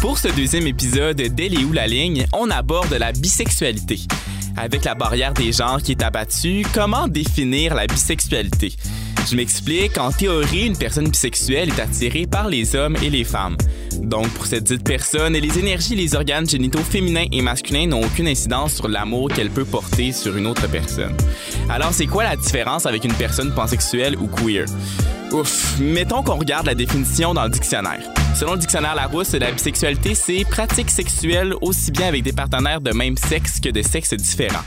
Pour ce deuxième épisode d'Elle est où la ligne, on aborde la bisexualité. Avec la barrière des genres qui est abattue, comment définir la bisexualité? Je m'explique, en théorie, une personne bisexuelle est attirée par les hommes et les femmes. Donc, pour cette dite personne, les énergies et les organes génitaux féminins et masculins n'ont aucune incidence sur l'amour qu'elle peut porter sur une autre personne. Alors, c'est quoi la différence avec une personne pansexuelle ou queer? Ouf, mettons qu'on regarde la définition dans le dictionnaire. Selon le dictionnaire Larousse, la bisexualité, c'est pratique sexuelle aussi bien avec des partenaires de même sexe que de sexes différents.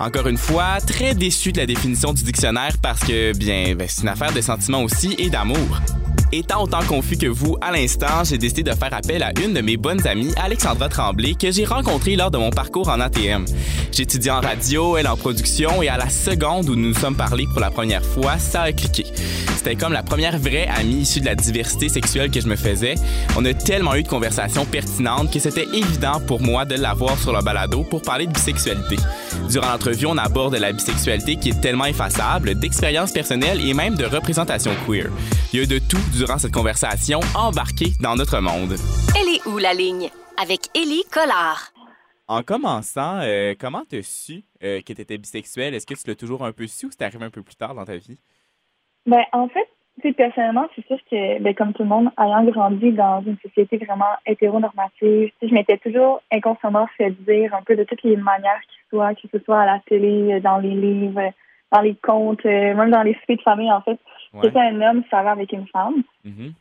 Encore une fois, très déçu de la définition du dictionnaire parce que, bien, ben, c'est une affaire de sentiments aussi et d'amour. Étant autant confus que vous à l'instant, j'ai décidé de faire appel à une de mes bonnes amies, Alexandra Tremblay, que j'ai rencontrée lors de mon parcours en ATM. J'étudie en radio, elle en production, et à la seconde où nous nous sommes parlé pour la première fois, ça a cliqué. C'était comme la première vraie amie issue de la diversité sexuelle que je me faisais. On a tellement eu de conversations pertinentes que c'était évident pour moi de l'avoir sur le balado pour parler de bisexualité. Durant l'entrevue, on aborde la bisexualité qui est tellement effaçable, d'expériences personnelles et même de représentation queer. Il y a eu de tout durant cette conversation embarquée dans notre monde. Elle est où la ligne? Avec Élie Collard. En commençant, euh, comment t'as su euh, que tu étais bisexuel? Est-ce que tu l'as toujours un peu su ou c'est arrivé un peu plus tard dans ta vie? Ben, en fait, tu personnellement, c'est sûr que, ben, comme tout le monde, ayant grandi dans une société vraiment hétéronormative, je m'étais toujours inconsciemment fait dire un peu de toutes les manières qu'il soit, que ce soit à la télé, dans les livres, dans les contes, euh, même dans les suites de famille, en fait. C'était un homme ça va avec une femme. Mm-hmm.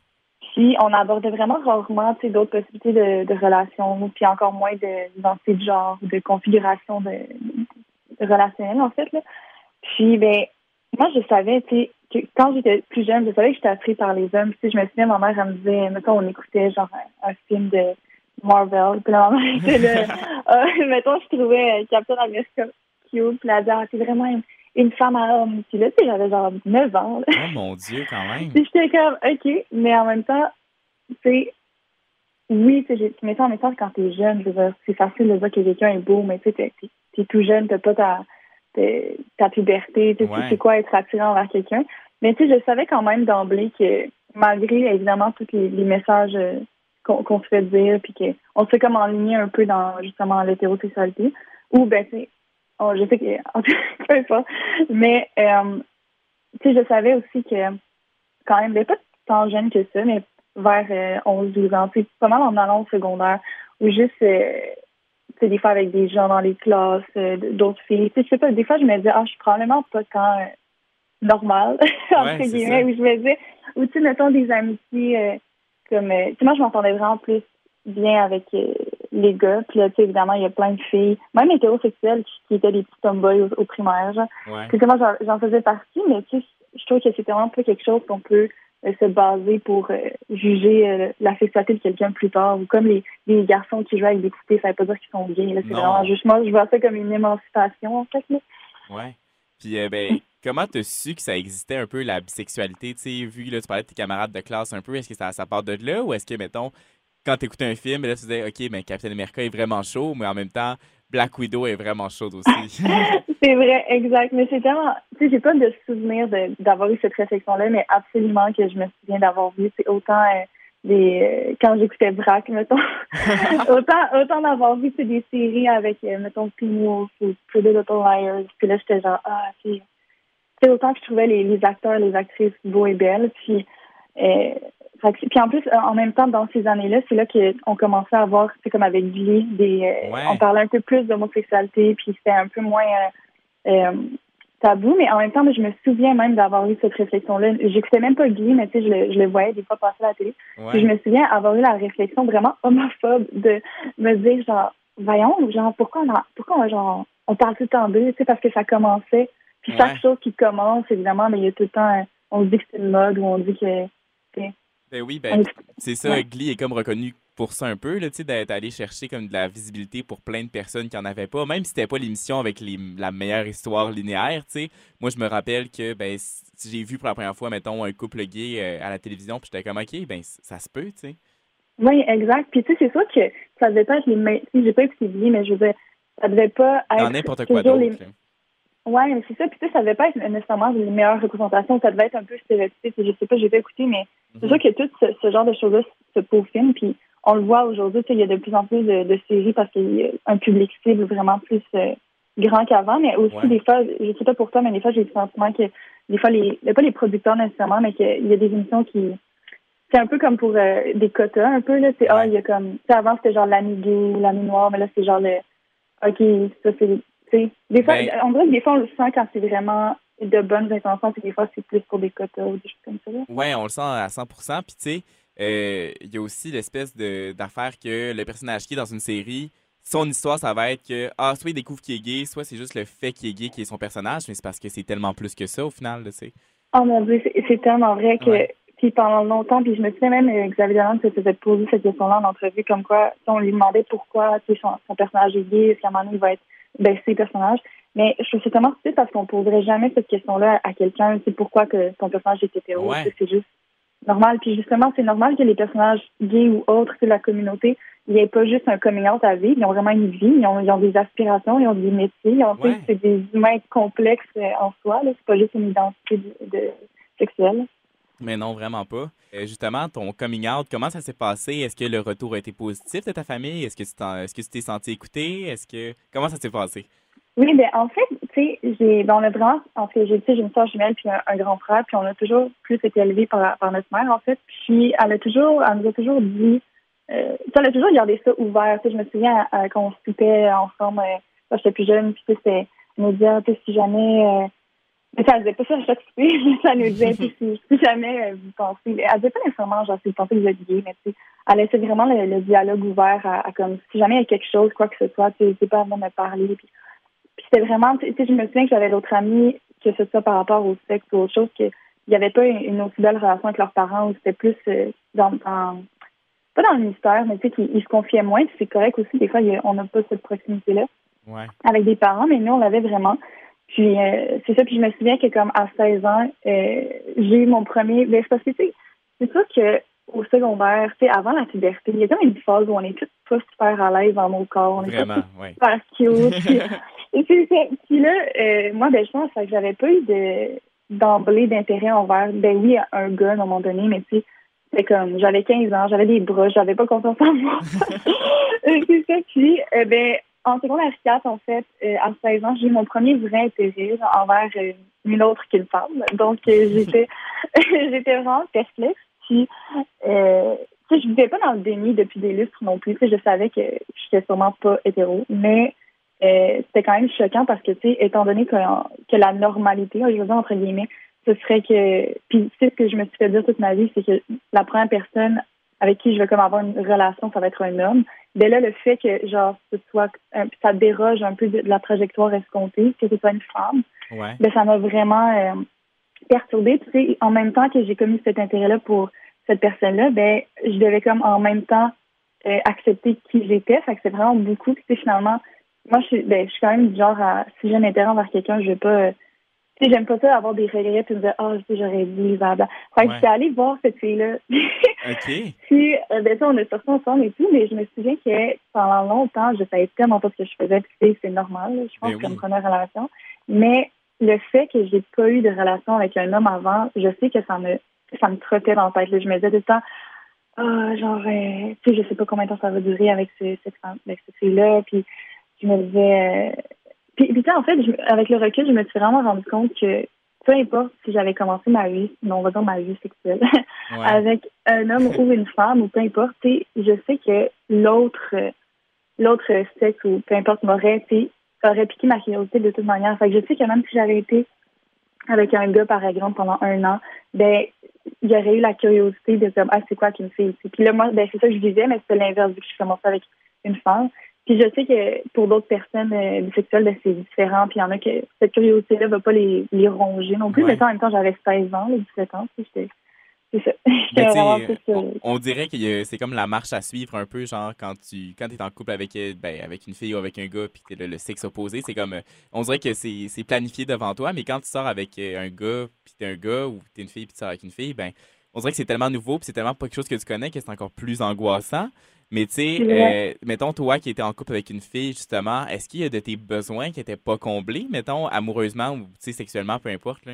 Puis on abordait vraiment rarement d'autres possibilités de, de relations, puis encore moins d'identité de, de genre, de configuration de, de relationnelle, en fait. Là. Puis, ben, moi, je savais, tu sais, que quand j'étais plus jeune, je savais que j'étais attirée par les hommes. Tu sais, je me souviens, ma mère, elle me disait, mettons, on écoutait genre un, film de Marvel, puis la maman était là, euh, mettons, je trouvais Captain America cute, puis ah, c'est vraiment une femme à homme. Puis là, tu sais, j'avais genre 9 ans. Oh mon Dieu, quand même. Puis j'étais comme, OK, mais en même temps, tu sais, oui, tu sais, mais en même temps, quand t'es jeune, c'est facile de dire que quelqu'un est beau, mais tu sais, t'es tout jeune, t'as pas ta, ta puberté, tu sais, c'est quoi être attirant envers quelqu'un? Mais tu sais, je savais quand même d'emblée que malgré, évidemment, tous les, messages euh, qu'on se fait dire, puis qu'on se fait comme enligner un peu dans, justement, l'hétérosexualité, ou, ben, tu sais, Oh, je sais que, cas, pas. Mais, euh, tu sais, je savais aussi que, quand même, ben, pas tant jeune que ça, mais vers 11-12 euh, ans, tu sais, pas mal en allant au secondaire, ou juste, euh, tu sais, des fois avec des gens dans les classes, d'autres filles. Tu sais, je sais pas, des fois, je me disais, ah, je suis probablement pas tant normal, entre guillemets, où je me disais, ou tu sais, mettons des amitiés comme, tu sais, moi, je m'entendais vraiment plus bien avec les gars. Puis là, tu sais, évidemment, il y a plein de filles, même hétérosexuelles, qui, étaient des petits tomboys au, primaire. Genre. Puis moi, j'en faisais partie, mais tu sais, je trouve que c'est vraiment pas quelque chose qu'on peut euh, se baser pour euh, juger euh, la sexualité de quelqu'un plus tard. Ou comme les, les garçons qui jouent avec des poupées, ça veut pas dire qu'ils sont gays. C'est vraiment juste moi, je vois ça comme une émancipation, en fait. Là. Ouais. Puis, ben, comment t'as su que ça existait un peu la bisexualité? Tu sais, vu, là, tu parlais de tes camarades de classe un peu, est-ce que ça, ça part de là ou est-ce que, mettons, quand tu écoutais un film, là, tu disais, OK, mais Captain America est vraiment chaud, mais en même temps, Black Widow est vraiment chaude aussi. c'est vrai, exact. Mais c'est tellement. Tu sais, j'ai pas de souvenir d'avoir eu cette réflexion-là, mais absolument que je me souviens d'avoir vu. C'est autant. Euh, des, euh, quand j'écoutais Brack, mettons. autant autant d'avoir vu des séries avec, euh, mettons, Wolf ou Pretty Little Liars. Puis là, j'étais genre, ah, c'est autant que je trouvais les, les acteurs, les actrices beaux et belles. Puis puis en plus, en même temps, dans ces années-là, c'est là qu'on commençait à voir, c'est comme avec Glee, des, euh, on parlait un peu plus d'homosexualité, puis c'était un peu moins euh, euh, tabou. Mais en même temps, je me souviens même d'avoir eu cette réflexion-là. J'écoutais même pas Glee, mais tu sais, je le, je le voyais des fois passer à la télé. Puis je me souviens avoir eu la réflexion vraiment homophobe de me dire genre, voyons, genre pourquoi on, a, pourquoi on, genre, on parle tout le temps d'eux, tu sais, parce que ça commençait. Puis chaque chose qui commence, évidemment, mais il y a tout le temps, on se dit que c'est une mode ou on dit que ben oui, ben, c'est ça, Glee est comme reconnu pour ça un peu, d'être allé chercher comme de la visibilité pour plein de personnes qui en avaient pas, même si c'était pas l'émission avec les, la meilleure histoire linéaire, tu sais. Moi, je me rappelle que, ben, j'ai vu pour la première fois, mettons, un couple gay euh, à la télévision, puis j'étais comme, OK, ben, ça se peut, tu sais. Oui, exact. Puis, tu sais, c'est sûr que ça devait pas être les meilleurs. J'ai pas écouté mais je veux dire, ça devait pas être. n'importe quoi d'autre. Les... Oui, mais c'est ça. Puis tu sais, ça devait pas être nécessairement les meilleures représentations. Ça devait être un peu stéréotypé. Je sais pas, j'ai pas écouté, mais c'est sûr mhm. que tout ce, genre de choses-là se peaufinent. Puis on le voit aujourd'hui, il y a de plus en plus de, séries parce qu'il y a un public cible vraiment plus euh, grand qu'avant, mais aussi des fois, je sais pas pour toi, mais des fois j'ai le sentiment que des fois les pas les producteurs nécessairement, mais qu'il y a des émissions qui c'est un peu comme pour euh, des quotas un peu là, c'est ah il y a comme avant c'était genre l'ami gay, l'ami noir, mais là c'est genre le OK, ça c'est des fois ben on dirait que des fois on le sent quand c'est vraiment de bonnes intentions, puis des fois c'est plus pour des quotas ou des choses comme ça. Ouais, on le sent à 100% puis tu sais euh, il y a aussi l'espèce d'affaire que le personnage qui est dans une série, son histoire, ça va être que, ah, soit il découvre qu'il est gay, soit c'est juste le fait qu'il est gay qui est son personnage, mais c'est parce que c'est tellement plus que ça au final, tu sais. Oh mon dieu, c'est tellement vrai que, puis pendant longtemps, puis je me souviens même, euh, Xavier Dolan se faisait poser cette question-là en entrevue, comme quoi, on lui demandait pourquoi, sais, son, personnage est gay, est-ce qu'à un moment donné, il va être baissé, personnage. Mais je trouve ça tellement stupide parce qu'on poserait jamais cette question-là à quelqu'un, c'est pourquoi que ton personnage est hétéro, c'est juste normal. Puis justement, c'est normal que les personnages gays ou autres de la communauté, il n'y ait pas juste un coming out à vivre, ils ont vraiment une vie, ils ont, des aspirations, ils ont des métiers, ils ont, c'est des humains complexes euh, en soi, c'est pas juste une identité de, sexuelle. Mais non, vraiment pas. Euh, justement, ton coming out, comment ça s'est passé? Est-ce que le retour a été positif de ta famille? Est-ce que tu est-ce que tu t'es senti écouté? Est-ce que comment ça s'est passé? Oui, ben en fait, tu sais, j'ai, ben, on a vraiment, en fait, j'ai, une soeur jumelle puis un, grand frère, puis on a toujours plus été élevés par, notre mère, en fait. Puis elle a toujours, elle nous a toujours dit, euh, elle a toujours gardé ça ouvert. Tu sais, je me souviens euh, quand on ensemble, euh, quand j'étais plus jeune, puis c'était, nous tu sais, si jamais, mais ça, elle disait pas ça à chaque souper, ça nous disait, si, si jamais euh, vous pensez, elle disait pas nécessairement, genre, si vous pensez que vous êtes gay, mais tu sais, elle laissait vraiment le, dialogue ouvert à, comme, si jamais il y a quelque chose, quoi que ce soit, tu sais, pas à me parler, puis c'était vraiment, tu sais, je me souviens que j'avais d'autres amis, que ce soit par rapport au sexe ou autre chose, qu'il n'y avait pas une, aussi belle relation avec leurs parents, ou c'était plus euh, dans, pas dans le mystère, mais tu sais, qu'ils se confiaient moins, c'est correct aussi, des fois, on n'a pas cette proximité-là avec des parents, mais nous, on l'avait vraiment. Puis euh, c'est ça, puis je me souviens que comme à 16 ans, euh, j'ai eu mon premier, ben, c'est parce que, c'est sûr que au secondaire, tu sais, avant la puberté, il y a comme une phase où on est tous pas super à l'aise dans nos corps, on est Vraiment, super cute. Et puis, puis là, euh, moi, ben, je pense que j'avais pas eu de d'emblée d'intérêt envers, ben oui, un gars à un moment donné, mais tu sais, c'est comme, j'avais 15 ans, j'avais des bras, j'avais pas confiance en moi. c'est ça, puis, euh, ben, en secondaire 4, en fait, euh, à 16 ans, j'ai eu mon premier vrai intérêt envers une autre qu'une femme. Donc, j'étais j'étais vraiment perplexe. Puis, euh, je vivais pas dans le déni depuis des lustres non plus. Je savais que je n'étais sûrement pas hétéro, mais euh, c'était quand même choquant parce que, tu sais, étant donné que, que la normalité, je veux dire, entre guillemets, ce serait que. Puis, tu sais, ce que je me suis fait dire toute ma vie, c'est que la première personne avec qui je vais comme avoir une relation, ça va être un homme. Dès là, le fait que, genre, ce soit. ça déroge un peu de, la trajectoire escomptée, que ce soit une femme, ouais. ben, ça m'a vraiment euh, perturbée. Tu sais, en même temps que j'ai commis cet intérêt-là pour cette personne-là, ben, je devais comme en même temps euh, accepter qui j'étais. Fait que c'est vraiment beaucoup. Puis, finalement, moi, je suis, ben, je suis quand même du genre à, si j'ai un intérêt envers quelqu'un, je vais pas, euh, tu sais, j'aime pas ça avoir des regrets puis me dire, oh, je j'aurais dit, blablabla. Fait que je suis allée voir cette fille-là. OK. puis, euh, ben, ça, on est sortis ensemble et tout, mais je me souviens que pendant longtemps, je savais tellement pas ce que je faisais, puis c'est normal, je pense, ben comme première relation. Mais le fait que j'ai pas eu de relation avec un homme avant, je sais que ça me, ça me trottait dans la tête. Là. Je me disais tout le temps, ah, genre, euh, tu sais, je sais pas combien de temps ça va durer avec, ce, cette, avec cette fille-là, puis je me disais. Euh, puis, puis en fait, avec le recul, je me suis vraiment rendu compte que peu importe si j'avais commencé ma vie, non, on va dire ma vie sexuelle, avec un homme ou une femme, ou peu importe, je sais que l'autre l'autre sexe ou peu importe m'aurait aurait piqué ma curiosité de toute manière. Fait que je sais que même si j'avais été avec un gars, par exemple, pendant un an, ben il y aurait eu la curiosité de dire ah c'est quoi qu'une fille Puis là, moi, ben c'est ça que je disais, mais c'était l'inverse vu que je commençais avec une femme. Puis je sais que pour d'autres personnes euh, bisexuelles, ben, c'est différent. Puis il y en a que cette curiosité-là ne va pas les, les ronger non plus. Mais en même temps, j'avais 16 ans, les 17 ans. J'étais c'est ça. on, on, dirait que c'est comme la marche à suivre un peu, genre quand tu quand es en couple avec euh, ben, avec une fille ou avec un gars puis que tu le, sexe opposé, c'est comme euh, on dirait que c'est planifié devant toi, mais quand tu sors avec un gars puis t'es un gars ou t'es une fille puis tu sors avec une fille, ben on dirait que c'est tellement nouveau puis c'est tellement pas quelque chose que tu connais que c'est encore plus angoissant. Mais tu sais, euh, mettons, toi qui étais en couple avec une fille, justement, est-ce qu'il y a de tes besoins qui n'étaient pas comblés, mettons, amoureusement ou sexuellement, peu importe? Là?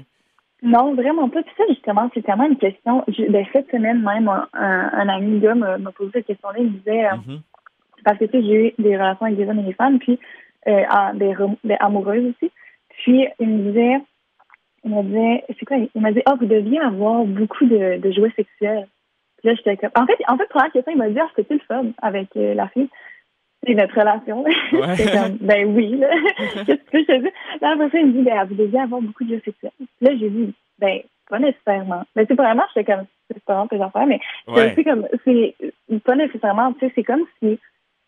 Non, vraiment pas. Puis ça, justement, c'est tellement une question. Ben, cette semaine même, un, un, ami gars m'a posé cette question-là. Il me disait, euh, mm-hmm. parce que tu sais, j'ai eu des relations avec des hommes et des femmes, puis euh, des, des, amoureuses aussi. Puis il me disait, il me disait, c'est quoi? Il m'a dit, ah, oh, vous deviez avoir beaucoup de, de jouets sexuels. Puis là, j'étais comme. En fait, en fait, première question, il m'a dit, ah, c'était le fun avec euh, la fille? C'est notre relation. Ouais. comme, ben oui, là. Qu'est-ce que je te dis? Là, après ça, il me dit, ben, vous deviez avoir beaucoup de jouets sexuels. Là, j'ai dit, ben, pas nécessairement. Mais c'est vraiment, j'étais comme, c'est pas vraiment que j'en fais, mais c'est comme, c'est pas nécessairement, tu sais, c'est comme si,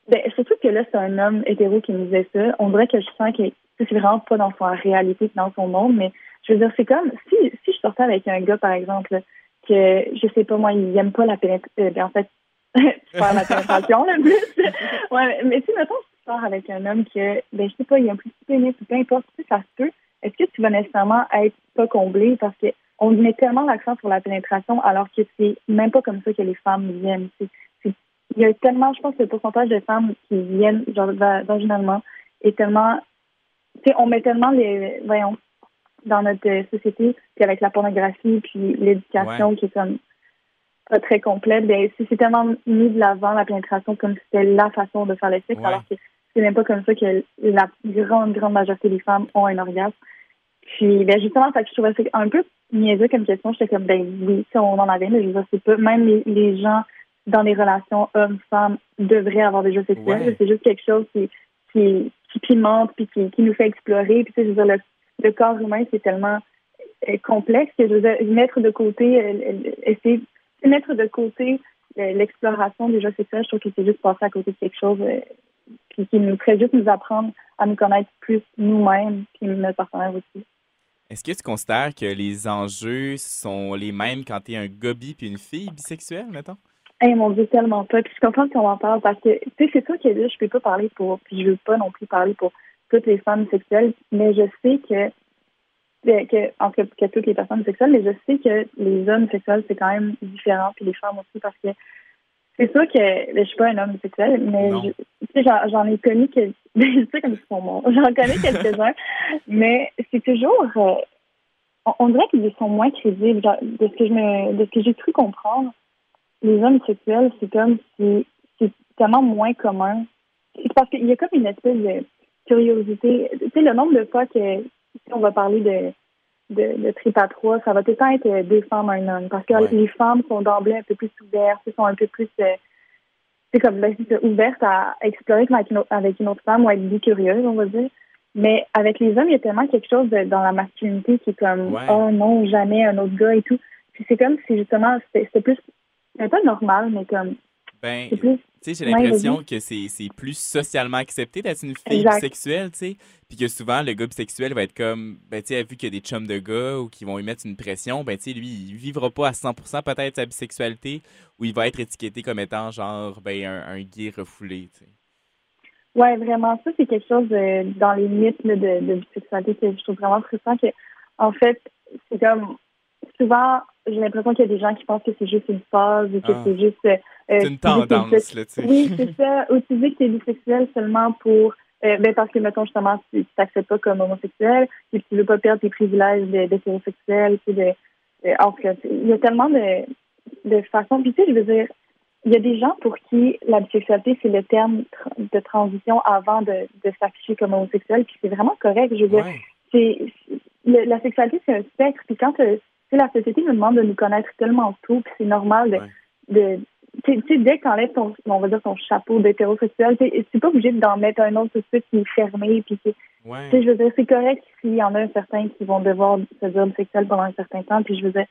ben, surtout que là, c'est un homme hétéro qui me disait ça. On dirait que je sens que c'est vraiment pas dans sa réalité, dans son monde, mais je veux dire, c'est comme si, si je sortais avec un gars, par exemple, que je sais pas, moi, il aime pas la pénétration. Euh, ben, en fait, faire la pénétration, le plus. ouais, mais si, mettons, tu sors avec un homme que, ben, je sais pas, il a un plus petit pénis, peu importe, si ça se peut, est-ce que tu vas nécessairement être pas comblé parce que on met tellement l'accent sur la pénétration alors que c'est même pas comme ça que les femmes viennent. il y a tellement, je pense, le pourcentage de femmes qui viennent, genre, vaginalement est tellement, tu sais, on met tellement les, voyons, dans notre euh, société, puis avec la pornographie, puis l'éducation qui est comme pas très complète, ben c'est tellement mis de l'avant la pénétration comme si c'était la façon de faire le sexe, alors que c'est même pas comme ça que la grande, grande majorité des femmes ont un orgasme. Puis ben justement, ça, je trouvais ça un peu niaiseux comme question. J'étais comme ben oui, si on en avait, mais je veux dire, c'est pas même les, gens dans les relations hommes-femmes devraient avoir des jeux sexuels. C'est juste quelque chose qui, qui, qui pimente puis qui, qui nous fait explorer. Puis tu sais, je veux dire, le le corps humain, c'est tellement euh, complexe que je veux mettre de côté, euh, essayer de mettre de côté euh, l'exploration des jeux sexuels, je trouve que c'est juste passer à côté de quelque chose qui, qui nous ferait juste nous apprendre à nous connaître plus nous-mêmes puis notre partenaire aussi. Est-ce que tu considères que les enjeux sont les mêmes quand tu es un gars bi puis une fille bisexuelle, mettons? Eh mon Dieu, tellement pas. Puis je comprends qu'on en parle parce que, tu sais, c'est sûr que là, je peux pas parler pour, puis je veux pas non plus parler pour toutes les femmes sexuelles, mais je sais que, que en tout cas, toutes les personnes sexuelles, mais je sais que les hommes sexuels, c'est quand même différent, puis les femmes aussi, parce que c'est sûr que je suis pas un homme sexuel, mais tu sais, j'en ai connu que sont J'en connais quelques-uns, mais c'est toujours euh, on, dirait qu'ils sont moins crédibles. de ce que je me de ce que j'ai cru comprendre, les hommes sexuels, c'est comme si c'est tellement moins commun. C'est parce qu'il y a comme une espèce de curiosité. Tu sais, le nombre de fois que si on va parler de, de, de trip à trois, ça va tout le temps être deux femmes, un homme. Parce que les femmes sont d'emblée un peu plus ouvertes, sont un peu plus c'est euh, comme ben, ouvertes à explorer avec une, autre, avec une autre femme ou être plus curieuse, on va dire. Mais avec les hommes, il y a tellement quelque chose dans la masculinité qui est comme Oh non, jamais un autre gars et tout. Puis c'est comme si justement c'était plus c'est pas normal, mais comme ben, tu sais, j'ai l'impression que c'est plus socialement accepté d'être une fille bisexuelle, tu sais. Puis que souvent, le gars bisexuel va être comme, ben, tu sais, vu qu'il y a des chums de gars ou qui vont lui mettre une pression, ben, tu sais, lui, il vivra pas à 100% peut-être sa bisexualité ou il va être étiqueté comme étant genre, ben, un, gay refoulé, tu sais. Ouais, vraiment, ça, c'est quelque chose dans les mythes de, de bisexualité que je trouve vraiment frustrant que, en fait, c'est comme, souvent, j'ai l'impression qu'il y a des gens qui pensent que c'est juste une phase ou que ah. c'est juste. Euh, c'est une tendance, là, tu sais. Oui, c'est ça. Ou tu dis que tu es bisexuel seulement pour. Euh, ben parce que, mettons, justement, tu t'acceptes pas comme homosexuel et tu veux pas perdre tes privilèges d'hétérosexuel. Tu sais, de, en tout cas, il y a tellement de, de façons. Puis, tu sais, je veux dire, il y a des gens pour qui la bisexualité, c'est le terme de transition avant de, de s'afficher comme homosexuel. Puis, c'est vraiment correct. Je veux dire, c'est la sexualité, c'est un spectre. Puis, quand la société nous demande de nous connaître tellement tôt, puis c'est normal de, tu sais, dès que t'enlèves ton, on va dire ton chapeau d'hétérosexuel, tu pas obligé d'en mettre un autre tout de suite qui est fermé, puis je veux dire, c'est correct s'il y en a certains qui vont devoir se dire sexuel pendant un certain temps, puis je veux dire,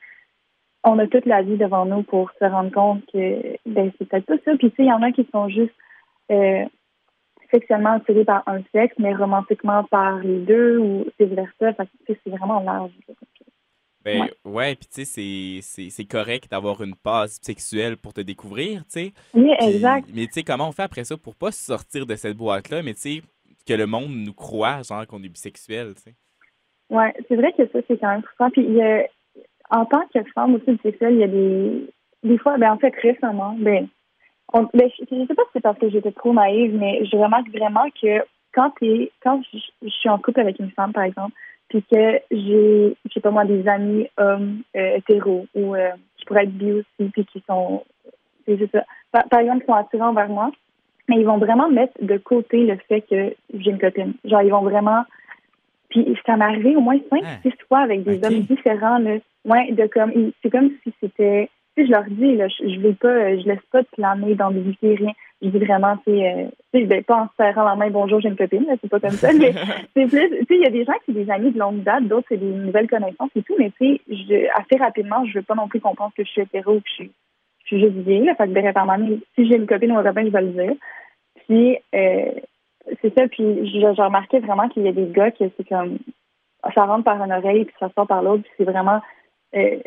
on a toute la vie devant nous pour se rendre compte que ben c'est peut-être pas ça. Puis tu sais, il y en a qui sont juste euh, sexuellement attirés par un sexe, mais romantiquement par les deux ou vice versa. c'est vraiment large. Ben ouais, puis tu sais, c'est correct d'avoir une passe sexuelle pour te découvrir, tu sais. Oui, exact. Mais tu sais, comment on fait après ça pour pas sortir de cette boîte-là, mais tu sais, que le monde nous croit, genre, qu'on est bisexuel, tu sais? Ouais, c'est vrai que ça, c'est quand même frustrant. Puis, en tant que femme aussi bisexuelle, il y a des, des fois, ben en fait, récemment, ben, on, ben je, sais pas si c'est parce que j'étais trop naïve, mais je remarque vraiment que quand, es, quand je, je suis en couple avec une femme, par exemple, puis que j'ai, je sais pas moi, des amis hommes euh, hétéros ou euh, qui pourraient être bi aussi, puis qui sont, c'est juste ça. Par, par exemple, qui sont attirants vers moi, mais ils vont vraiment mettre de côté le fait que j'ai une copine. Genre, ils vont vraiment. Puis ça m'est arrivé au moins cinq, Ah. six fois avec des hommes différents. Là. Ouais, de comme. C'est comme si c'était. Tu sais, je leur dis, là, je, je vais pas, euh, je laisse pas planer d'ambiguïté, rien. Je dis vraiment, tu sais, euh, tu sais, je vais pas en se serrant la main, bonjour, j'ai une copine, là, c'est pas comme ça, mais c'est plus, tu sais, il y a des gens qui sont des amis de longue date, d'autres, c'est des nouvelles connaissances et tout, mais tu sais, je- assez rapidement, je veux pas non plus qu'on pense que je suis hétéro ou que je suis, je suis juste gay, là, fait que, ben, par moment, si j'ai une copine ou un copain, je vais le dire. Puis, euh, c'est ça, puis j'ai j'ai remarqué vraiment qu'il y a des gars que c'est comme, ça rentre par une oreille, puis ça sort par l'autre, puis c'est vraiment, euh,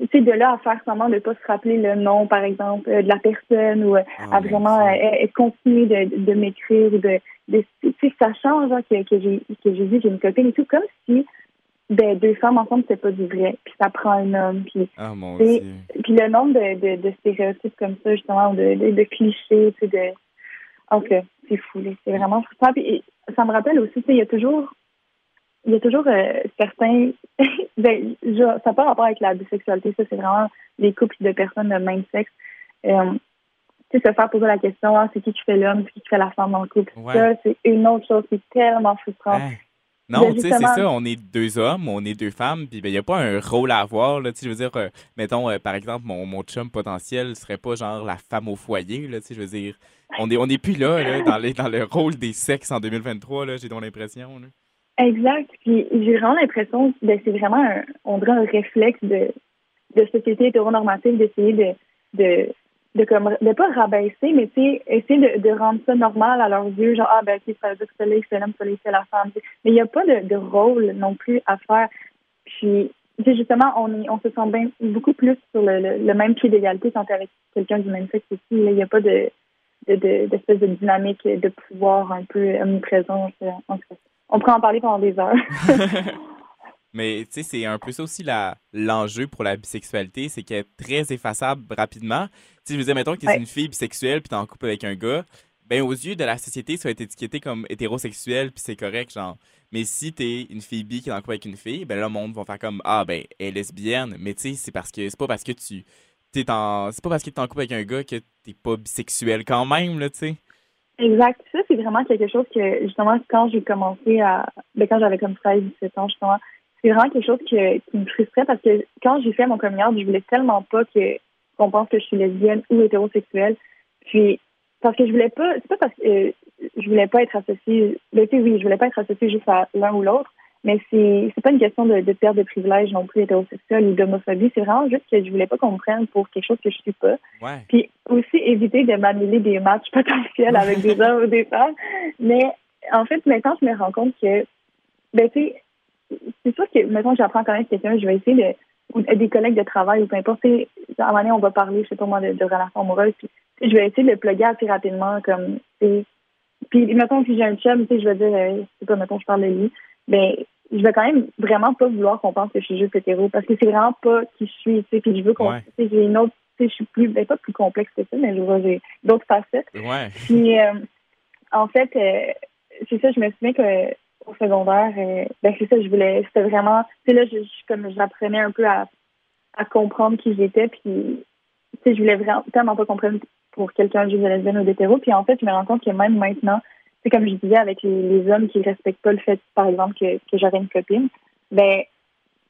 tu sais, de là à faire semblant de pas se rappeler le nom, par exemple, euh, de la personne, ou euh, Ah, à mon vraiment euh, euh, continuer de, de m'écrire ou de, de tu sais ça change hein, que, que j'ai que j'ai dit j'ai une copine et tout comme si ben, deux femmes ensemble c'est pas du vrai puis ça prend un homme puis Ah, mon c'est- Dieu. puis le nombre de, de, de stéréotypes comme ça justement ou de, de, de clichés tu sais de cas, c'est fou c'est vraiment frustrant puis ça me rappelle aussi tu sais il y a toujours il y a toujours euh, certains ben, genre, ça n'a pas rapport avec la bisexualité ça c'est vraiment les couples de personnes de même sexe euh, tu sais, se faire poser la question, ah, c'est qui qui fait l'homme, c'est qui qui fait la femme dans le couple? Ouais. Ça, c'est une autre chose qui est tellement frustrante. Hein? Non, Ben, tu sais, c'est ça, on est deux hommes, on est deux femmes, puis il n'y a pas un rôle à avoir, là, je veux dire, euh, mettons, euh, par exemple, mon, mon chum potentiel serait pas genre la femme au foyer, là, je veux dire, on est, on est plus là, là, dans, les, dans le rôle des sexes en 2023, là, j'ai donc l'impression. Exact. Puis j'ai vraiment l'impression que ben, c'est vraiment un, on dirait un réflexe de, de société hétéronormative d'essayer de, de, de comme de pas rabaisser, mais tu sais, essayer de, de rendre ça normal à leurs yeux, genre ah ben ok, ça veut dire que c'est l'homme, celui c'est la femme. Mais il n'y a pas de, de rôle non plus à faire. Puis justement, on est, on se sent bien beaucoup plus sur le, le, le même pied d'égalité quand t'es avec quelqu'un du même sexe aussi. Il n'y a pas de de, de, d'espèce de dynamique de pouvoir un peu omniprésent. En cas, on pourrait en parler pendant des heures. Mais tu sais, c'est un peu ça aussi l'enjeu pour la bisexualité, c'est qu'elle est très effaçable rapidement. Tu sais, je veux dire, mettons que tu es Ouais. une fille bisexuelle puis t'es en couple avec un gars, ben aux yeux de la société, ça va être étiqueté comme hétérosexuel puis c'est correct, genre. Mais si t'es une fille bi qui est en couple avec une fille, ben là, le monde va faire comme Ah, ben, elle est lesbienne. Mais tu sais, c'est parce que c'est pas parce que tu. T'es en. C'est pas parce que t'es en couple avec un gars que t'es pas bisexuel quand même, là, tu sais. Exact. Ça, c'est vraiment quelque chose que, justement, quand j'ai commencé à. Ben, quand j'avais comme 16, 17 ans, justement, c'est vraiment quelque chose que- qui me frustrait parce que quand j'ai fait mon coming out, je voulais tellement pas que qu'on pense que je suis lesbienne ou hétérosexuelle. Puis, parce que je voulais pas. C'est pas parce que euh, je voulais pas être associée. Ben, oui, je voulais pas être associée juste à l'un ou l'autre. Mais c'est c'est pas une question de, de perte de privilèges non plus hétérosexuel ou d'homophobie. C'est vraiment juste que je voulais pas qu'on me prenne pour quelque chose que je suis pas. Ouais. Puis aussi éviter de m'annuler des matchs potentiels avec des hommes ou des femmes. Mais en fait, maintenant, je me rends compte que, ben, tu sais, c'est sûr que, maintenant, j'apprends à connaître quelqu'un, je vais essayer de, ou des collègues de travail ou peu importe, tu sais, à un moment donné, on va parler, je sais pas moi, de, de relations amoureuses, puis je vais essayer de le plugger assez rapidement, comme, tu sais, puis, mettons, si j'ai un chum, tu sais, je vais dire, euh, je sais pas, mettons, je parle de lui, ben, je vais quand même vraiment pas vouloir qu'on pense que je suis juste hétéro, parce que c'est vraiment pas qui je suis, tu sais, puis je veux qu'on, Ouais. tu sais, j'ai une autre, tu sais, je suis plus, ben, pas plus complexe que ça, mais je vois, j'ai d'autres facettes. Ouais. Puis, euh, en fait, euh, c'est ça, je me souviens que au secondaire, euh, ben c'est ça, je voulais, c'était vraiment, tu sais, là, je, je- comme j'apprenais un peu à, à comprendre qui j'étais, puis, tu sais, je voulais vraiment tellement pas comprendre pour quelqu'un juste de lesbienne ou d'hétéro, puis en fait, je me rends compte que même maintenant, c'est comme je disais avec les, les hommes qui respectent pas le fait, par exemple, que, que j'aurais une copine, ben,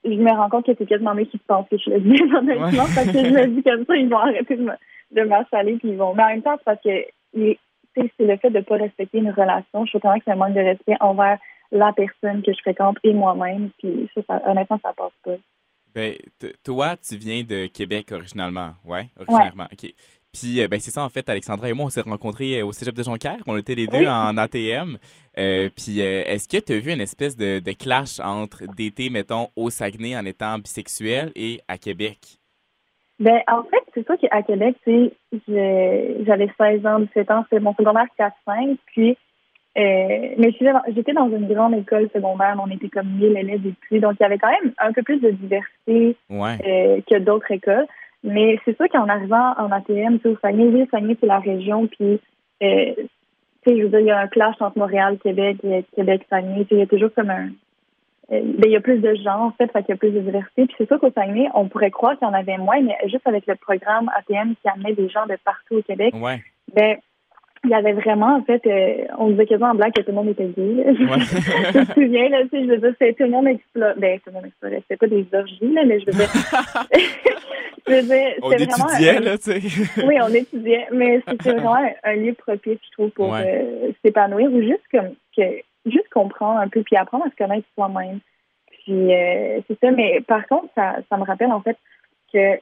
je me rends compte que c'est quasiment mieux qui pensent que je suis lesbienne, honnêtement, Ouais. parce que je me dis comme ça, ils vont arrêter de m'installer, puis ils vont. Mais en même temps, c'est parce que c'est le fait de ne pas respecter une relation. Je trouve vraiment que c'est un manque de respect envers la personne que je fréquente et moi-même. Puis ça, ça- honnêtement, ça passe pas. Ben, toi, tu viens de Québec originalement, ouais, originairement, ok. Puis, euh, ben, c'est ça, en fait, Alexandra et moi, on s'est rencontrés euh, au cégep de Jonquière. On était les deux Oui. en ATM. Euh, puis, est-ce que tu as vu une espèce de, de clash entre d'été, mettons, au Saguenay en étant bisexuel et à Québec? Ben, en fait, c'est sûr qu'à Québec, tu sais, j'avais 16 ans, 17 ans, c'était mon secondaire 4-5, puis, euh, mais j'étais dans une grande école secondaire, on était comme 1000 élèves et plus, donc il y avait quand même un peu plus de diversité Ouais. euh, que d'autres écoles. Mais c'est sûr qu'en arrivant en ATM, tu sais, au Saguenay, oui, Saguenay, c'est la région, puis, euh, tu sais, je veux dire, il y a un clash entre Montréal, Québec, et Québec, Saguenay, tu sais, il y a toujours comme un, ben, il y a plus de gens, en fait, fait qu'il y a plus de diversité. Puis c'est sûr qu'au Saguenay, on pourrait croire qu'il y en avait moins, mais juste avec le programme ATM qui amenait des gens de partout au Québec, ben, il y avait vraiment, en fait, euh, on disait quasiment en blague que tout le monde était gay. Ouais. je me souviens, là, tu sais, je veux dire, c'est tout le monde explorait. Ben, tout le monde explorait. C'était pas des orgies, là, mais je veux dire. je veux dire, on étudiait, là, tu sais. oui, on étudiait, mais c'était vraiment un, lieu propice, je trouve, pour euh, s'épanouir ou juste comme que juste comprendre un peu puis apprendre à se connaître soi-même. Puis euh, c'est ça, mais par contre, ça, ça me rappelle en fait que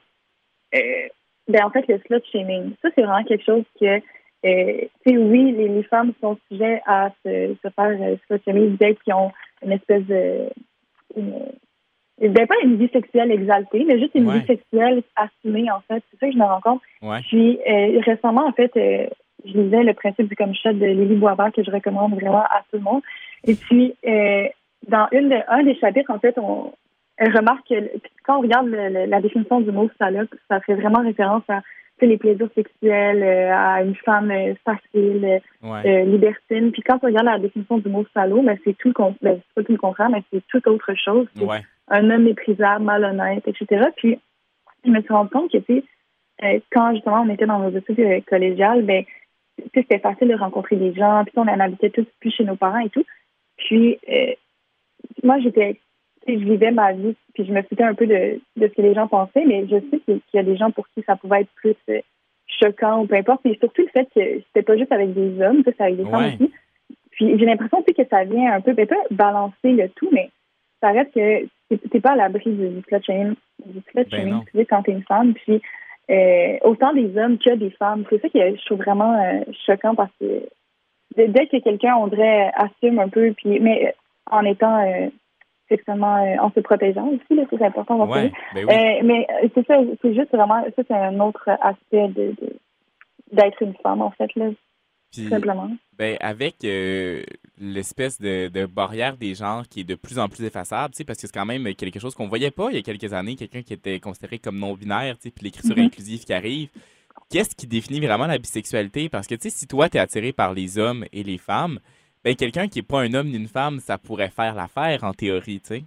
euh, ben en fait le slut shaming, ça c'est vraiment quelque chose que euh, oui, les, les, femmes sont sujets à se, se faire euh, shaming dès qu'ils ont une espèce de une, ben pas une vie sexuelle exaltée, mais juste une vie sexuelle assumée, en fait. C'est ça que je me rends compte. Puis euh, récemment, en fait, euh, je lisais le principe du comichet de Lily Boisvert que je recommande vraiment à tout le monde. Et puis, euh, dans une de, un des chapitres, en fait, on remarque que quand on regarde la définition du mot salope, ça fait vraiment référence à les plaisirs sexuels, euh, à une femme euh, facile, euh, libertine. Puis quand on regarde la définition du mot salaud, ben, c'est tout le ben, pas tout le contraire, mais c'est tout autre chose. Un homme méprisable, malhonnête, etc. Puis je me suis rendu compte que quand justement on était dans nos études collégiales, ben c'était facile de rencontrer des gens, puis on en habitait tous plus chez nos parents et tout. Puis, moi, j'étais, je vivais ma vie, puis je me foutais un peu de, de, ce que les gens pensaient, mais je sais qu'il y a des gens pour qui ça pouvait être plus euh, choquant ou peu importe. Et surtout le fait que c'était pas juste avec des hommes, c'est avec des femmes aussi. Puis j'ai l'impression que ça vient un peu, peut-être balancer le tout, mais ça reste que t'es pas à l'abri du, du slut shaming, du slut ben tu sais, quand t'es une femme. Puis euh, autant des hommes que des femmes. C'est ça que je trouve vraiment euh, choquant parce que dès que quelqu'un, on dirait, assume un peu, puis mais en étant euh, sexuellement, en se protégeant aussi, c'est important. Ouais, ben mais c'est ça, c'est juste vraiment, ça c'est un autre aspect de d'être une femme en fait là. simplement. Ben, avec euh, l'espèce de, de, barrière des genres qui est de plus en plus effaçable, parce que c'est quand même quelque chose qu'on voyait pas il y a quelques années, quelqu'un qui était considéré comme non-binaire, puis l'écriture mm-hmm. inclusive qui arrive. Qu'est-ce qui définit vraiment la bisexualité? Parce que, tu sais, si toi, tu es attiré par les hommes et les femmes, ben quelqu'un qui n'est pas un homme ni une femme, ça pourrait faire l'affaire en théorie, tu sais.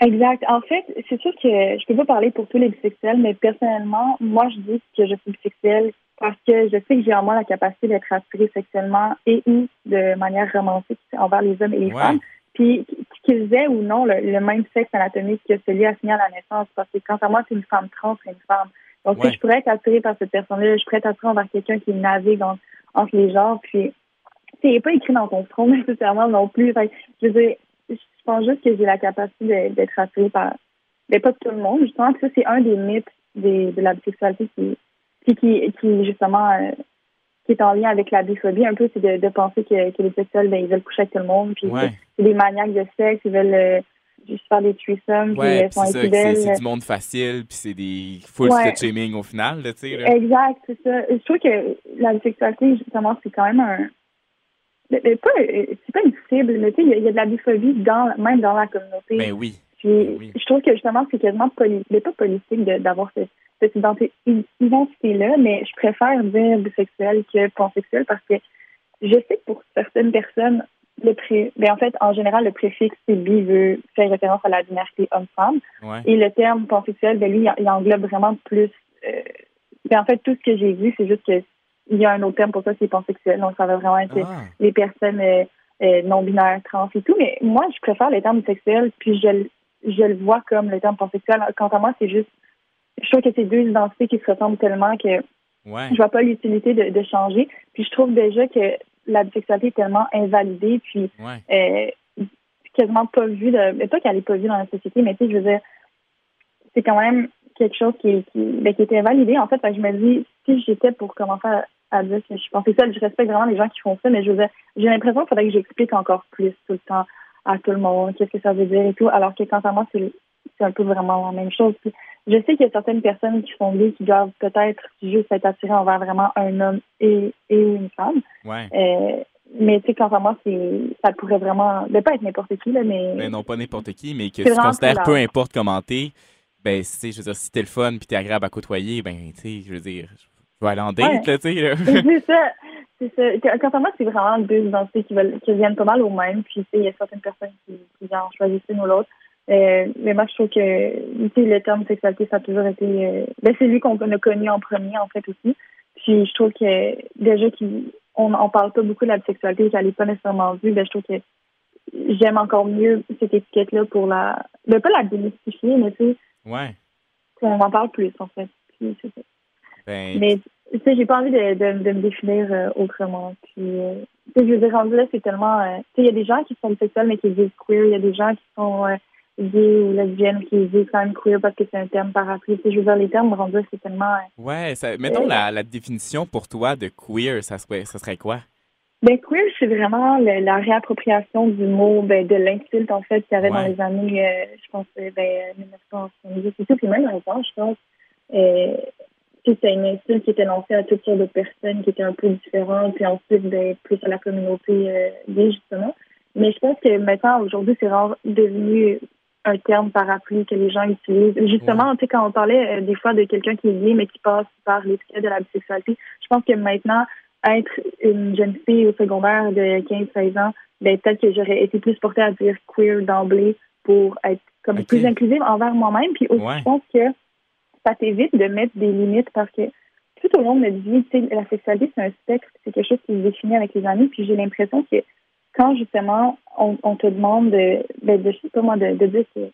Exact. En fait, c'est sûr que je peux pas parler pour tous les bisexuels, mais personnellement, moi, je dis que je suis bisexuelle parce que je sais que j'ai en moi la capacité d'être attirée sexuellement et ou de manière romantique envers les hommes et les femmes. Puis qu'ils aient ou non le, même sexe anatomique que celui assigné à la naissance. Parce que quant à moi, c'est une femme trans, c'est une femme. Donc, si je pourrais être attirée par cette personne-là, je pourrais être attirée envers quelqu'un qui navigue entre les genres. Puis, c'est pas écrit dans ton front nécessairement non plus. Fait, je veux dire, je pense juste que j'ai la capacité d'être attirée par, mais pas tout le monde. Justement, que ça, c'est un des mythes des, de la bisexualité qui qui, qui justement, euh, qui est en lien avec la biphobie un peu, c'est de, de, penser que, que les sexuels, ben, ils veulent coucher avec tout le monde, puis c'est des maniaques de sexe, ils veulent euh, juste faire des threesomes, ouais, puis c'est c'est du monde facile, puis c'est des full ouais. shaming au final, tu sais. Exact, c'est ça. Je trouve que la bisexualité, justement, c'est quand même un... C'est pas, pas une cible, mais tu sais, il y, a de la biphobie dans, même dans la communauté. Ben oui. Puis, ben je trouve que justement, c'est quasiment politique, pas politique d'avoir cette cette identité-là, mais je préfère dire bisexuel que pansexuel parce que je sais que pour certaines personnes, le pré... ben, en fait, en général, le préfixe bi veut faire référence à la binarité homme-femme. Et le terme pansexuel, ben, lui, il englobe vraiment plus. Euh... Ben, en fait, tout ce que j'ai vu, c'est juste que il y a un autre terme pour ça, c'est pansexuel. Donc, ça va vraiment être ah. les personnes euh, euh, non-binaires, trans et tout. Mais moi, je préfère le terme sexuel, puis je, je le vois comme le terme pansexuel. Quant à moi, c'est juste je trouve que c'est deux identités qui se ressemblent tellement que ouais. je vois pas l'utilité de, de, changer. Puis je trouve déjà que la bisexualité est tellement invalidée, puis ouais. euh, quasiment pas vue, de, pas qu'elle est pas vue dans la société, mais tu sais, je veux dire, c'est quand même quelque chose qui, qui, ben, qui était invalidé. En fait, je me dis, si j'étais pour commencer à, dire que je pensais ça, je respecte vraiment les gens qui font ça, mais je veux dire, j'ai l'impression qu'il faudrait que j'explique encore plus tout le temps à tout le monde qu'est-ce que ça veut dire et tout, alors que quant à moi, c'est un peu vraiment la même chose. Puis, je sais qu'il y a certaines personnes qui sont gays qui doivent peut-être juste être attirées envers vraiment un homme et, et une femme. Ouais. Euh, mais tu sais, quant à moi, c'est ça pourrait vraiment ne pas être n'importe qui, là, mais. Ben non, pas n'importe qui, mais que tu considères peu importe comment t'es, ben, tu je veux dire, si t'es le fun puis t'es agréable à côtoyer, ben, tu sais, je veux dire, je vais aller en date, là, tu sais. c'est ça. c'est ça. Quant à moi, c'est vraiment deux identités qui, veulent, qui viennent pas mal au même. Puis, il y a certaines personnes qui, qui en choisissent une ou l'autre. Euh, mais moi, je trouve que le terme sexualité, ça a toujours été... Euh, ben, c'est lui qu'on a connu en premier, en fait, aussi. Puis, je trouve que déjà qu'on on parle pas beaucoup de la sexualité, qu'elle n'est pas nécessairement vue, ben, je trouve que j'aime encore mieux cette étiquette-là pour la... Ben, pas la démystifier, mais tu sais... Ouais. On en parle plus, en fait. Puis, c'est ça. Ben, Mais tu sais, j'ai pas envie de, de, de me définir euh, autrement. Puis, euh, tu sais, je veux dire, rendu là, c'est tellement. euh, tu sais, il y a des gens qui sont bisexuels mais qui disent queer. Il y a des gens qui sont gays ou lesbiennes qui disent quand même queer parce que c'est un terme parapluie. Tu sais, je veux dire, les termes rendus là, c'est tellement. ouais, ça, mettons la, la définition pour toi de queer, ça serait, ça serait quoi? Ben, queer, c'est vraiment le- la réappropriation du mot, ben, de l'insulte, en fait, qu'il y avait Ouais. dans les années, je pense, ben, 1970 et tout. Puis même dans le temps, je pense, c'était une insulte qui était lancée à toutes sortes de personnes qui étaient un peu différentes, puis ensuite, ben, plus à la communauté euh, gay, justement. Mais je pense que maintenant, aujourd'hui, c'est vraiment devenu un terme parapluie que les gens utilisent. Justement, tu sais, quand on parlait euh, des fois de quelqu'un qui est gay, mais qui passe par l'étiquette de la bisexualité, je pense que maintenant, être une jeune fille au secondaire de 15-16 ans, ben, peut-être que j'aurais été plus portée à dire queer d'emblée pour être comme plus inclusive envers moi-même. Puis aussi, Ouais. je pense que ça t'évite de mettre des limites parce que tout au long de notre vie, tu sais, la sexualité, c'est un spectre, c'est quelque chose qui se définit avec les années. Puis j'ai l'impression que quand justement on, on te demande de, ben, de, je sais pas moi, de, de dire que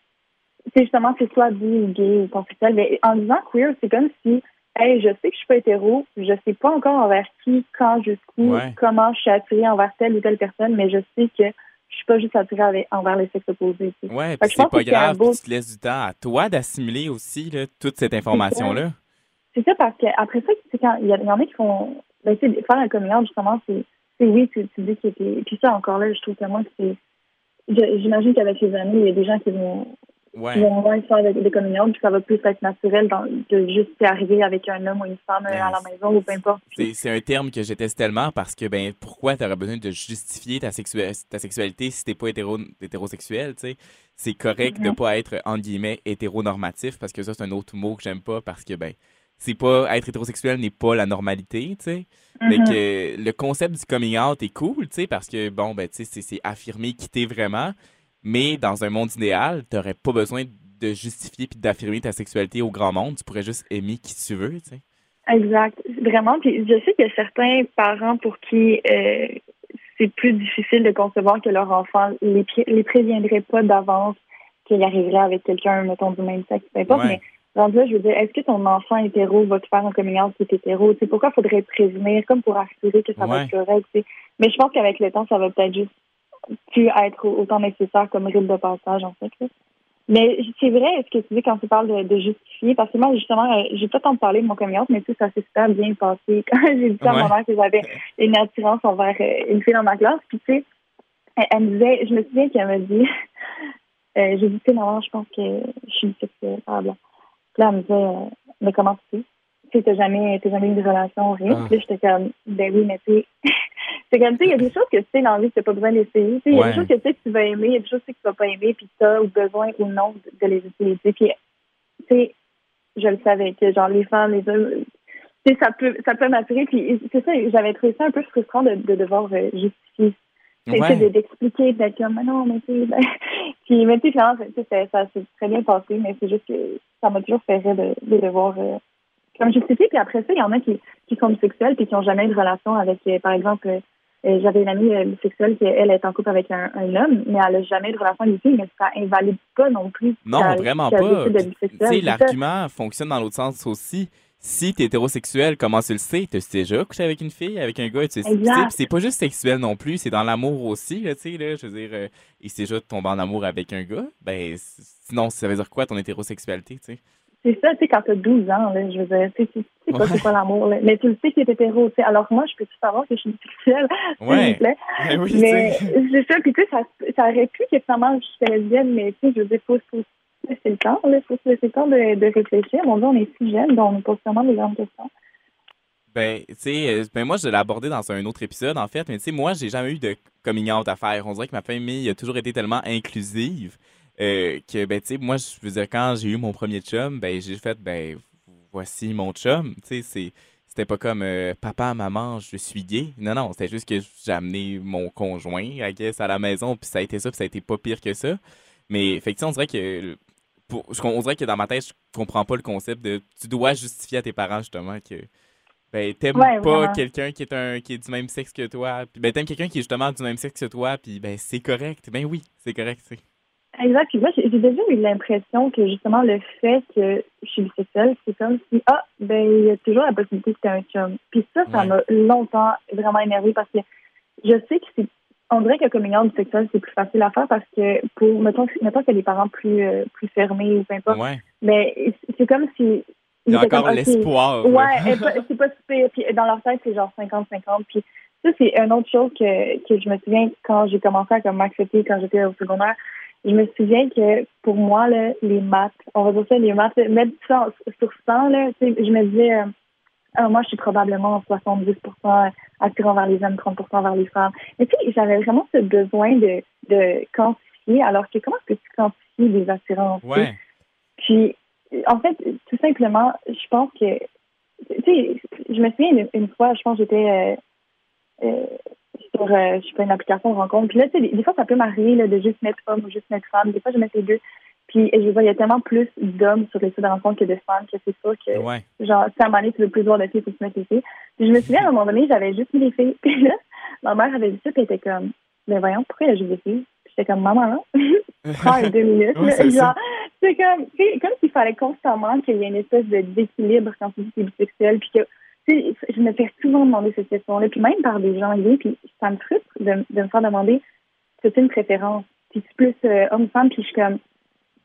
c'est justement que c'est soit bi ou gay ou pansexuel, mais en disant queer, c'est comme si Hey, je sais que je suis pas hétéro, je sais pas encore envers qui, quand, jusqu'où, Ouais. comment je suis attirée envers telle ou telle personne, mais je sais que je suis pas juste attirée envers les sexes opposés. tu sais. Ouais, puis c'est pas grave, beau- tu te laisses du temps à toi d'assimiler aussi là, toute cette information-là. C'est ça parce qu'après ça, quand il y, en a qui font ben, tu sais, faire un coming justement, c'est oui, tu, tu dis que t'es. Puis ça encore là, je trouve que moi c'est. J'imagine qu'avec les années, il y a des gens qui vont, Ouais. qui vont moins faire des, des coming out, puis ça va plus être naturel dans- de juste arriver avec un homme ou une femme Ben, à la maison ou peu importe. C'est, un terme que je déteste tellement parce que ben pourquoi tu aurais besoin de justifier ta, sexua- ta sexualité si t'es pas hétéro, hétérosexuel, tu sais? C'est correct de Mhm. pas être entre guillemets hétéronormatif parce que ça c'est un autre mot que j'aime pas parce que ben c'est pas être hétérosexuel n'est pas la normalité, tu sais? Mhm. que le concept du coming out est cool, tu sais, parce que bon ben tu sais c'est, c'est affirmer qui t'es vraiment, mais dans un monde idéal, t'aurais pas besoin de justifier puis d'affirmer ta sexualité au grand monde, tu pourrais juste aimer qui tu veux, tu sais. Exact, vraiment. Puis je sais qu'il y a certains parents pour qui euh, c'est plus difficile de concevoir que leur enfant les, pré- les préviendrait pas d'avance qu'il arriverait avec quelqu'un, mettons, du même sexe, peu importe. Ouais. Mais rendu là, je veux dire, est-ce que ton enfant hétéro va te faire un coming out qui est hétéro? Tu sais, pourquoi faudrait prévenir comme pour assurer que ça va être correct? tu? Mais je pense qu'avec le temps, ça va peut-être juste plus être autant nécessaire comme rite de passage, en fait. là. Mais c'est vrai, ce que tu dis quand tu parles de, de justifier, parce que moi, justement, euh, j'ai pas tant parlé de mon coming mais tu sais, ça s'est super bien passé. Quand j'ai dit à Ouais. ma mère que j'avais une attirance envers euh, une fille dans ma classe, puis tu sais, elle, elle me disait, je me souviens qu'elle m'a dit, euh, j'ai dit, tu sais, maman, je pense que je suis bisexuelle, bla. Puis là, elle me disait, euh, mais comment tu sais? Tu sais, t'as jamais, t'as jamais eu de relation, rien. Ah. Puis là, j'étais comme, ben oui, mais tu sais, c'est comme, tu sais, il y a des choses que tu sais dans la vie que t'as pas besoin d'essayer. Tu sais, il y a des choses que tu sais que tu vas aimer, il y a des choses que tu vas pas aimer, puis t'as ou besoin ou non de, les utiliser. Puis, tu sais, je le savais que, genre, les femmes, les hommes, tu sais, ça peut, ça peut m'attirer. Puis, c'est ça, j'avais trouvé ça un peu frustrant de, de devoir euh, justifier Ouais. de- d'expliquer, d'être comme, mais non, mais tu sais, ben... puis, mais tu sais, finalement, tu sais, ça, ça s'est très bien passé, mais c'est juste que ça m'a toujours fait rire de, de devoir, euh, comme justifier. Puis après ça, il y en a qui, qui sont bisexuels puis qui n'ont jamais eu de relation avec, euh, par exemple, euh, euh, j'avais une amie bisexuelle qui, elle, est en couple avec un, un homme, mais elle n'a jamais eu de relation avec une fille, mais ça invalide pas non plus. Non, vraiment pas. l'argument fonctionne dans l'autre sens aussi. Si t'es hétérosexuel, comment tu le sais? T'as déjà couché avec une fille, avec un gars, tu sais, c'est pas juste sexuel non plus, c'est dans l'amour aussi, là, tu sais, là, je veux dire, euh, et c'est déjà de tomber en amour avec un gars, ben, sinon, ça veut dire quoi ton hétérosexualité, tu sais? C'est ça, tu sais, quand t'as 12 ans, là, je veux dire, tu sais, pas c'est quoi l'amour, là. mais tu le sais qu'il est hétéro, tu sais. Alors moi, je peux tout savoir que je suis bisexuelle, s'il Ouais. vous plaît? Ben oui, Mais tu sais. c'est ça, puis tu sais, ça, ça aurait pu que finalement je suis lesbienne, mais tu sais, je veux dire, faut, se laisser le temps, là, faut se laisser le temps de, de réfléchir. Mon Dieu, on est si jeunes, donc on pose vraiment des grandes questions. Ben, tu sais, euh, ben moi, je l'ai abordé dans un autre épisode, en fait, mais tu sais, moi, j'ai jamais eu de coming out à faire. On dirait que ma famille a toujours été tellement inclusive euh, que, ben, tu sais, moi, je veux dire, quand j'ai eu mon premier chum, ben, j'ai fait, ben, voici mon chum. Tu sais, c'est, c'était pas comme euh, papa, maman, je suis gay. Non, non, c'était juste que j'ai amené mon conjoint, I guess, à la maison, puis ça a été ça, puis ça a été pas pire que ça. Mais effectivement, on dirait que pour, on dirait que dans ma tête, je comprends pas le concept de tu dois justifier à tes parents justement que ben t'aimes pas quelqu'un qui est un qui est du même sexe que toi, puis ben t'aimes quelqu'un qui est justement du même sexe que toi, puis ben c'est correct. Ben oui, c'est correct, c'est. Exact. Puis moi, j'ai déjà eu l'impression que justement le fait que je suis bisexuelle, c'est comme si ah ben il y a toujours la possibilité que tu un chum. Puis ça, ça m'a longtemps vraiment énervé parce que je sais que c'est on dirait que coming out bisexuel, c'est plus facile à faire parce que pour mettons, mettons que les parents plus euh, plus fermés ou peu importe. Mais c'est comme si il y a encore l'espoir. Ouais, c'est pas super. Puis dans leur tête, c'est genre 50-50. Puis ça, c'est une autre chose que, que je me souviens quand j'ai commencé à m'accepter quand j'étais au secondaire je me souviens que pour moi, là, les maths, on va dire ça, les maths, mettre ça sur 100, là, je me disais, euh, ah, moi, je suis probablement 70% attirant vers les hommes, 30% vers les femmes. Mais tu sais, j'avais vraiment ce besoin de, de quantifier, alors que comment est-ce que tu quantifies les attirances? Ouais. Puis, en fait, tout simplement, je pense que, tu sais, je me souviens une, fois, je pense que j'étais euh, euh, sur, euh, je sais pas, une application de rencontre. Puis là, tu sais, des, fois, ça peut m'arriver de juste mettre homme ou juste mettre femme. Des fois, je mets les deux. Puis je vois, il y a tellement plus d'hommes sur les sites de rencontre que de femmes que c'est sûr que, genre, si à un moment donné, tu veux plus voir de filles, il faut tu mettes les filles. Puis je me souviens, à un moment donné, j'avais juste mis les filles. Puis là, ma mère avait dit ça, puis elle était comme, mais ben, voyons, pourquoi il y a juste des filles? J'étais comme, maman, hein? prends deux minutes. genre, c'est comme, comme s'il fallait constamment qu'il y ait une espèce de d'équilibre quand tu dis que es bisexuel, puis que je me fais souvent demander cette question-là, puis même par des gens gays, puis ça me frustre de, de me faire demander c'est une préférence. Puis c'est plus euh, homme-femme, puis je suis comme,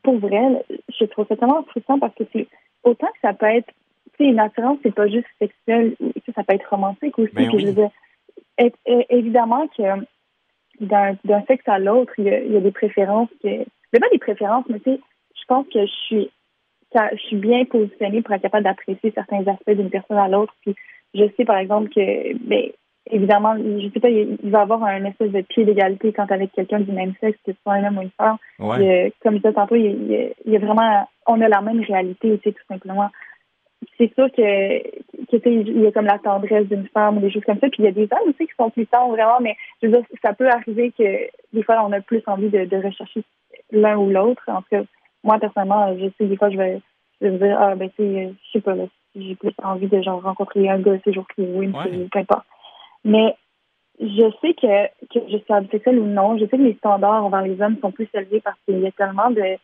pour vrai, je trouve ça tellement frustrant parce que c'est autant que ça peut être, tu sais, une attirance, c'est pas juste sexuel, ça peut être romantique aussi. Ben je veux dire, évidemment que d'un sexe à l'autre, il, y, a des préférences que, mais pas des préférences, mais tu sais, je pense que je suis je suis bien positionnée pour être capable d'apprécier certains aspects d'une personne à l'autre. Puis je sais, par exemple, que, ben, évidemment, je sais pas, il va y avoir un espèce de pied d'égalité quand avec quelqu'un du même sexe, que ce soit un homme ou une femme. comme je disais tantôt, il y, a, vraiment, on a la même réalité, tu tout simplement. C'est sûr que, que il y a comme la tendresse d'une femme ou des choses comme ça. Puis il y a des hommes aussi qui sont plus tendres, vraiment, mais je veux dire, ça peut arriver que des fois, on a plus envie de, de rechercher l'un ou l'autre. En tout cas, moi, personnellement, je sais, des fois, je vais, je vais me dire, ah, ben, tu sais, je sais pas, là, j'ai plus envie de, genre, rencontrer un gars ces jours-ci, oui, peu importe. Mais, je sais que, que je suis bisexuelle ou non. Je sais que les standards envers les hommes sont plus élevés parce qu'il y a tellement de,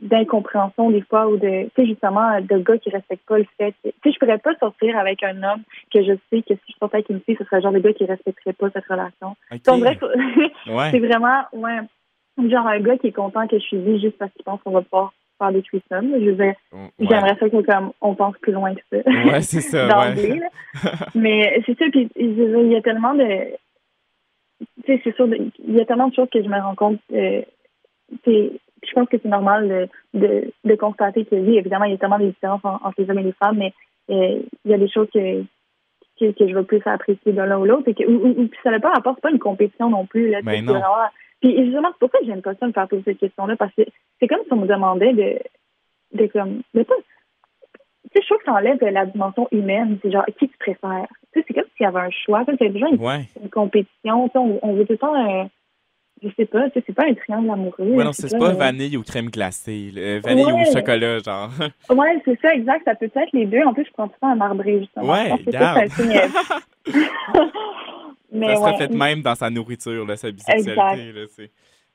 d'incompréhension des fois ou de, tu sais, justement, de gars qui respectent pas le fait tu sais, je pourrais pas sortir avec un homme que je sais que si je sortais avec une fille, ce serait le genre de gars qui respecterait pas cette relation. Okay. bref, c'est vraiment, ouais, genre un gars qui est content que je suis vie juste parce qu'il pense qu'on va pouvoir faire des threesomes. Je veux dire, j'aimerais ça que comme on pense plus loin que ça. Ouais, c'est ça. D'emblée. Mais c'est ça, puis il y a tellement de. Tu sais, c'est sûr, il y a tellement de choses que je me rends compte. Euh, je pense que c'est normal de, de, constater que oui, évidemment, il y a tellement de différences entre les hommes et les femmes, mais euh, il y a des choses que, que, je veux plus apprécier de l'un ou l'autre. Que, ou, ça n'a pas rapport, c'est pas une compétition non plus. Là, mais ben non. Puis justement, c'est pourquoi j'aime pas ça me faire poser cette question-là, parce que c'est comme si on me demandait de, de comme, de pas. Tu sais, je trouve que ça enlève la dimension humaine. C'est genre, qui tu préfères? Tu sais, c'est comme s'il y avait un choix. Comme s'il y a déjà une, compétition. Tu sais, on, veut tout le temps. Euh, je sais pas, tu sais, c'est pas un triangle amoureux. Ouais, non, c'est pas, vanille ou crème glacée. vanille ou chocolat, genre. ouais, c'est ça, exact. Ça peut être les deux. En plus, je prends tout le temps un marbré, justement. Ouais, ça serait fait même dans sa nourriture, là, sa bisexualité. Là,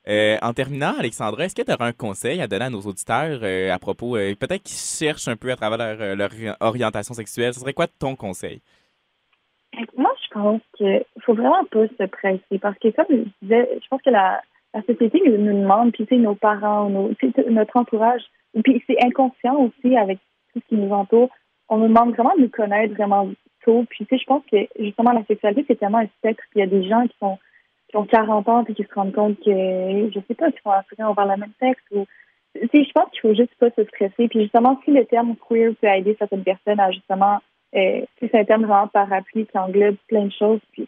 euh, en terminant, Alexandra, est-ce que tu aurais un conseil à donner à nos auditeurs euh, à propos, euh, peut-être qu'ils cherchent un peu à travers leur, orientation sexuelle? Ce serait quoi ton conseil? Moi, je pense qu'il faut vraiment pas se presser parce que, comme je disais, je pense que la, la société nous, demande, puis nos parents, nos, notre entourage, puis c'est inconscient aussi avec tout ce qui nous entoure. On nous demande vraiment de nous connaître vraiment Puis, tu sais, je pense que justement, la sexualité, c'est tellement un spectre. Puis, il y a des gens qui sont qui ont 40 ans et qui se rendent compte que, je sais pas, qu'ils sont attirés envers le même sexe. Ou, tu sais, je pense qu'il faut juste pas se stresser. Puis, justement, si le terme queer peut aider certaines personnes à justement, euh, c'est un terme vraiment parapluie qui englobe plein de choses. Puis,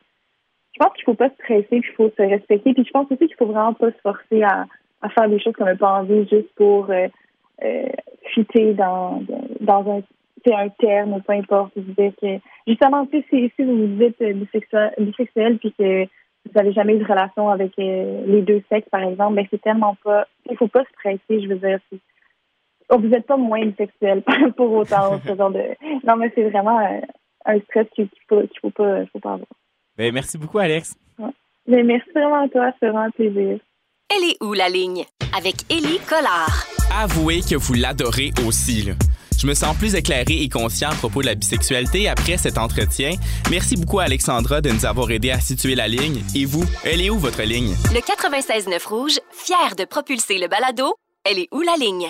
je pense qu'il faut pas se stresser, puis il faut se respecter. Puis, je pense aussi qu'il faut vraiment pas se forcer à, à faire des choses qu'on n'a pas envie juste pour euh, euh, dans, dans un c'est un terme ou peu importe. Je veux dire que, justement, si, si vous vous dites bisexuel, bisexuel puis que vous n'avez jamais eu de relation avec les deux sexes, par exemple, ben c'est tellement pas. Il faut pas se presser, je veux dire. Oh, vous n'êtes pas moins bisexuel pour autant. ce genre de... Non, mais c'est vraiment un, stress qu'il ne faut, faut, pas, faut pas avoir. Ben, merci beaucoup, Alex. Ben, merci vraiment à toi, c'est vraiment un plaisir. Elle est où la ligne? Avec Élie Collard. Avouez que vous l'adorez aussi. Là. Je me sens plus éclairé et conscient à propos de la bisexualité après cet entretien. Merci beaucoup à Alexandra de nous avoir aidé à situer la ligne. Et vous, elle est où votre ligne? Le 96.9 Rouge, fier de propulser le balado, elle est où la ligne?